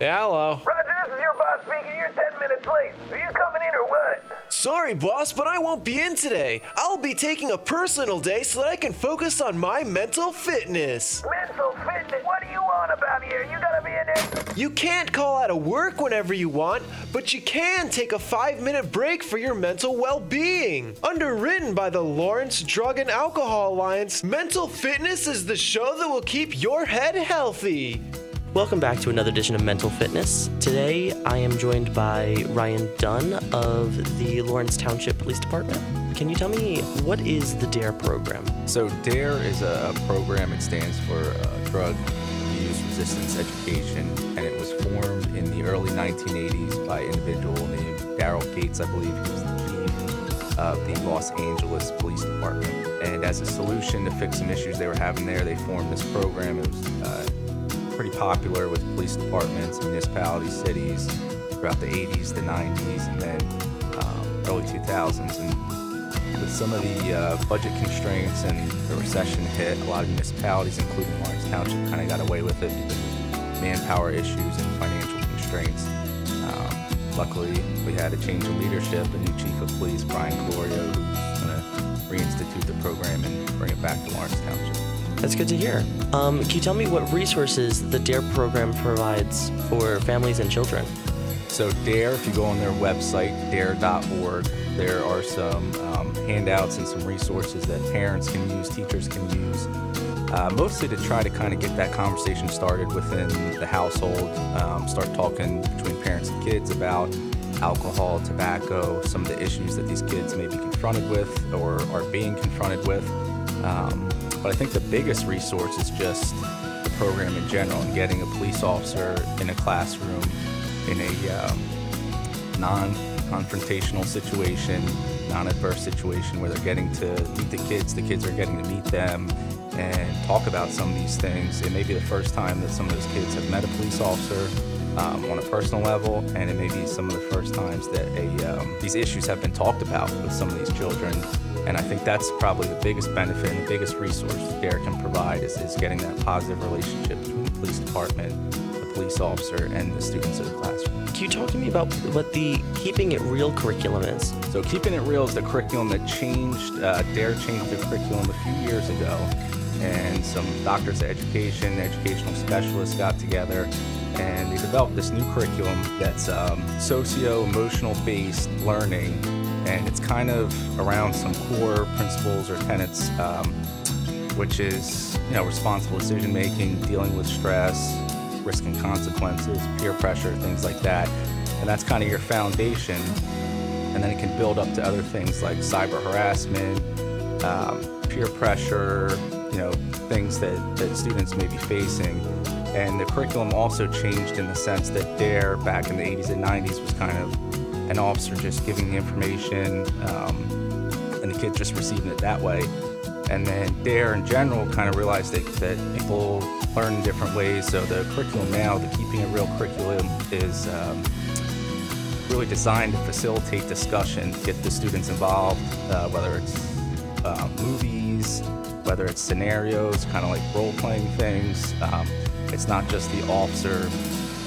Yeah, hello. Roger, this is your boss speaking. You're 10 minutes late. Are you coming in or what? Sorry, boss, but I won't be in today. I'll be taking a personal day so that I can focus on my mental fitness. Mental fitness? What are you on about here? You gotta be in there. You can't call out of work whenever you want, but you can take a five minute break for your mental well being. Underwritten by the Lawrence Drug and Alcohol Alliance, Mental Fitness is the show that will keep your head healthy. Welcome back to another edition of Mental Fitness. Today I am joined by Ryan Dunn of the Lawrence Township Police Department. Can you tell me what is the DARE program? So DARE is a program. It stands for uh, Drug Abuse Resistance Education, and it was formed in the early 1980s by an individual named Daryl Gates, I believe he was the chief of the Los Angeles Police Department. And as a solution to fix some issues they were having there, they formed this program. It was uh, pretty popular with police departments, municipalities, cities throughout the 80s, the 90s, and then um, early 2000s. And with some of the uh, budget constraints and the recession hit, a lot of municipalities, including Lawrence Township, kind of got away with it because of manpower issues and financial constraints. Um, luckily, we had a change in leadership, a new chief of police, Brian Calorio, who's going to reinstitute the program and bring it back to Lawrence Township. That's good to hear. Um, can you tell me what resources the DARE program provides for families and children? So DARE, if you go on their website, dare.org, there are some um, handouts and some resources that parents can use, teachers can use, uh, mostly to try to kind of get that conversation started within the household, um, start talking between parents and kids about alcohol, tobacco, some of the issues that these kids may be confronted with or are being confronted with. Um, but I think the biggest resource is just the program in general and getting a police officer in a classroom in a um, non confrontational situation, non adverse situation where they're getting to meet the kids, the kids are getting to meet them and talk about some of these things. It may be the first time that some of those kids have met a police officer. Um, on a personal level, and it may be some of the first times that a, um, these issues have been talked about with some of these children and I think that's probably the biggest benefit and the biggest resource DARE can provide is, is getting that positive relationship between the police department, the police officer, and the students in the classroom. Can you talk to me about what the Keeping It Real curriculum is? So, Keeping It Real is the curriculum that changed, uh, DARE changed the curriculum a few years ago. And some doctors of education, educational specialists got together and they developed this new curriculum that's um, socio emotional based learning and it's kind of around some core principles or tenets, um, which is you know responsible decision making, dealing with stress, risk and consequences, peer pressure, things like that, and that's kind of your foundation. And then it can build up to other things like cyber harassment, um, peer pressure, you know, things that, that students may be facing. And the curriculum also changed in the sense that DARE back in the 80s and 90s was kind of an officer just giving the information um, and the kids just receiving it that way. And then DARE in general kind of realized that, that people learn in different ways. So the curriculum now, the Keeping It Real curriculum, is um, really designed to facilitate discussion, get the students involved, uh, whether it's uh, movies, whether it's scenarios, kind of like role playing things. Um, it's not just the officer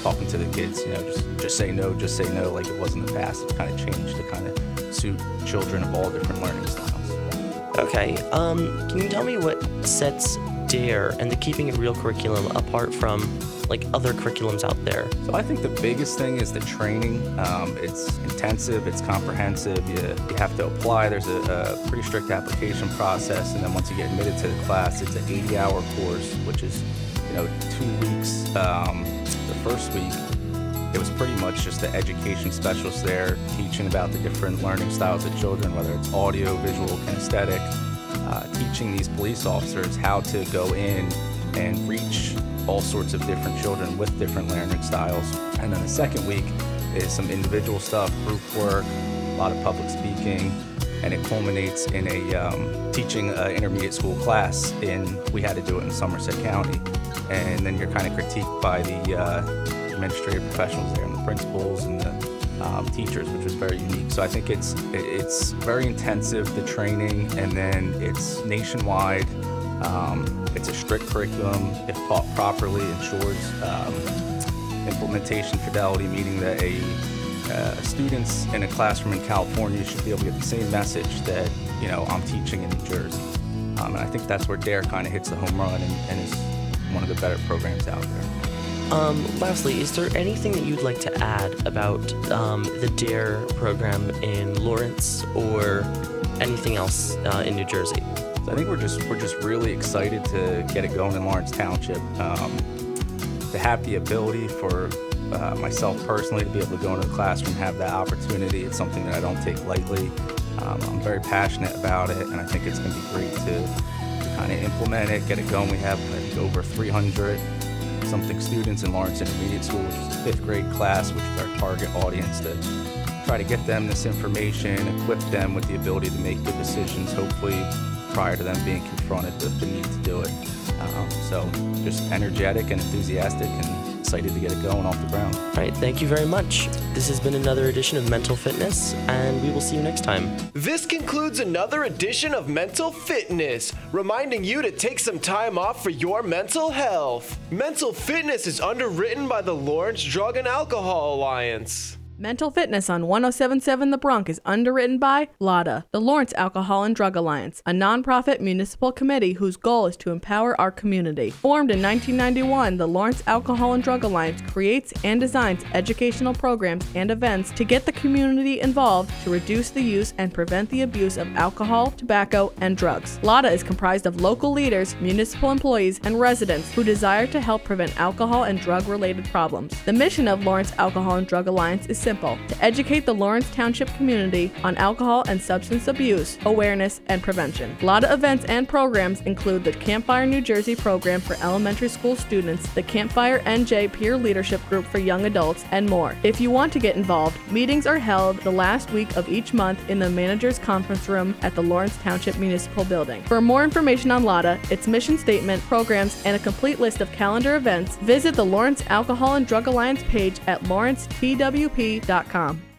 talking to the kids, you know, just just say no, just say no, like it was in the past. It's kind of changed to kind of suit children of all different learning styles. Okay, um, can you tell me what sets DARE and the Keeping It Real curriculum apart from like other curriculums out there? So I think the biggest thing is the training. Um, it's intensive, it's comprehensive. You, you have to apply. There's a, a, pretty strict application process, and then once you get admitted to the class, it's an 80-hour course, which is know two weeks. Um, the first week, it was pretty much just the education specialist there teaching about the different learning styles of children, whether it's audio, visual, kinesthetic, uh, teaching these police officers how to go in and reach all sorts of different children with different learning styles. And then the second week is some individual stuff, group work, a lot of public speaking, and it culminates in a um, teaching an intermediate school class in we had to do it in somerset county and then you're kind of critiqued by the uh, administrative professionals there and the principals and the um, teachers, which was very unique. So I think it's it's very intensive the training, and then it's nationwide. Um, it's a strict curriculum if taught properly, ensures um, implementation fidelity, meaning that a uh, students in a classroom in California should be able to get the same message that you know I'm teaching in New Jersey. Um, and I think that's where DARE kind of hits the home run and, and is one of the better programs out there. Um, lastly, is there anything that you'd like to add about um, the DARE program in Lawrence or anything else uh, in New Jersey? So I think we're just we're just really excited to get it going in Lawrence Township. Um, to have the ability for uh, myself personally to be able to go into the classroom, have that opportunity, it's something that I don't take lightly. Um, I'm very passionate about it, and I think it's going to be great to, kind of implement it, get it going. We have think, over 300 something students in Lawrence Intermediate School, which is a fifth grade class, which is our target audience to try to get them this information, equip them with the ability to make good decisions, hopefully prior to them being confronted with the need to do it. Um, so just energetic and enthusiastic and excited to get it going off the ground. All right, thank you very much. This has been another edition of Mental Fitness, and we will see you next time. This concludes another edition of Mental Fitness, reminding you to take some time off for your mental health. Mental Fitness is underwritten by the Lawrence Drug and Alcohol Alliance. Mental Fitness on 1077 The Bronc is underwritten by LADA, the Lawrence Alcohol and Drug Alliance, a nonprofit municipal committee whose goal is to empower our community. Formed in 1991, the Lawrence Alcohol and Drug Alliance creates and designs educational programs and events to get the community involved to reduce the use and prevent the abuse of alcohol, tobacco, and drugs. LADA is comprised of local leaders, municipal employees, and residents who desire to help prevent alcohol and drug related problems. The mission of Lawrence Alcohol and Drug Alliance is simple to educate the Lawrence Township community on alcohol and substance abuse, awareness, and prevention. LADA events and programs include the Campfire New Jersey program for elementary school students, the Campfire NJ peer leadership group for young adults, and more. If you want to get involved, meetings are held the last week of each month in the manager's conference room at the Lawrence Township Municipal Building. For more information on LADA, its mission statement, programs, and a complete list of calendar events, visit the Lawrence Alcohol and Drug Alliance page at lawrencetwp.com.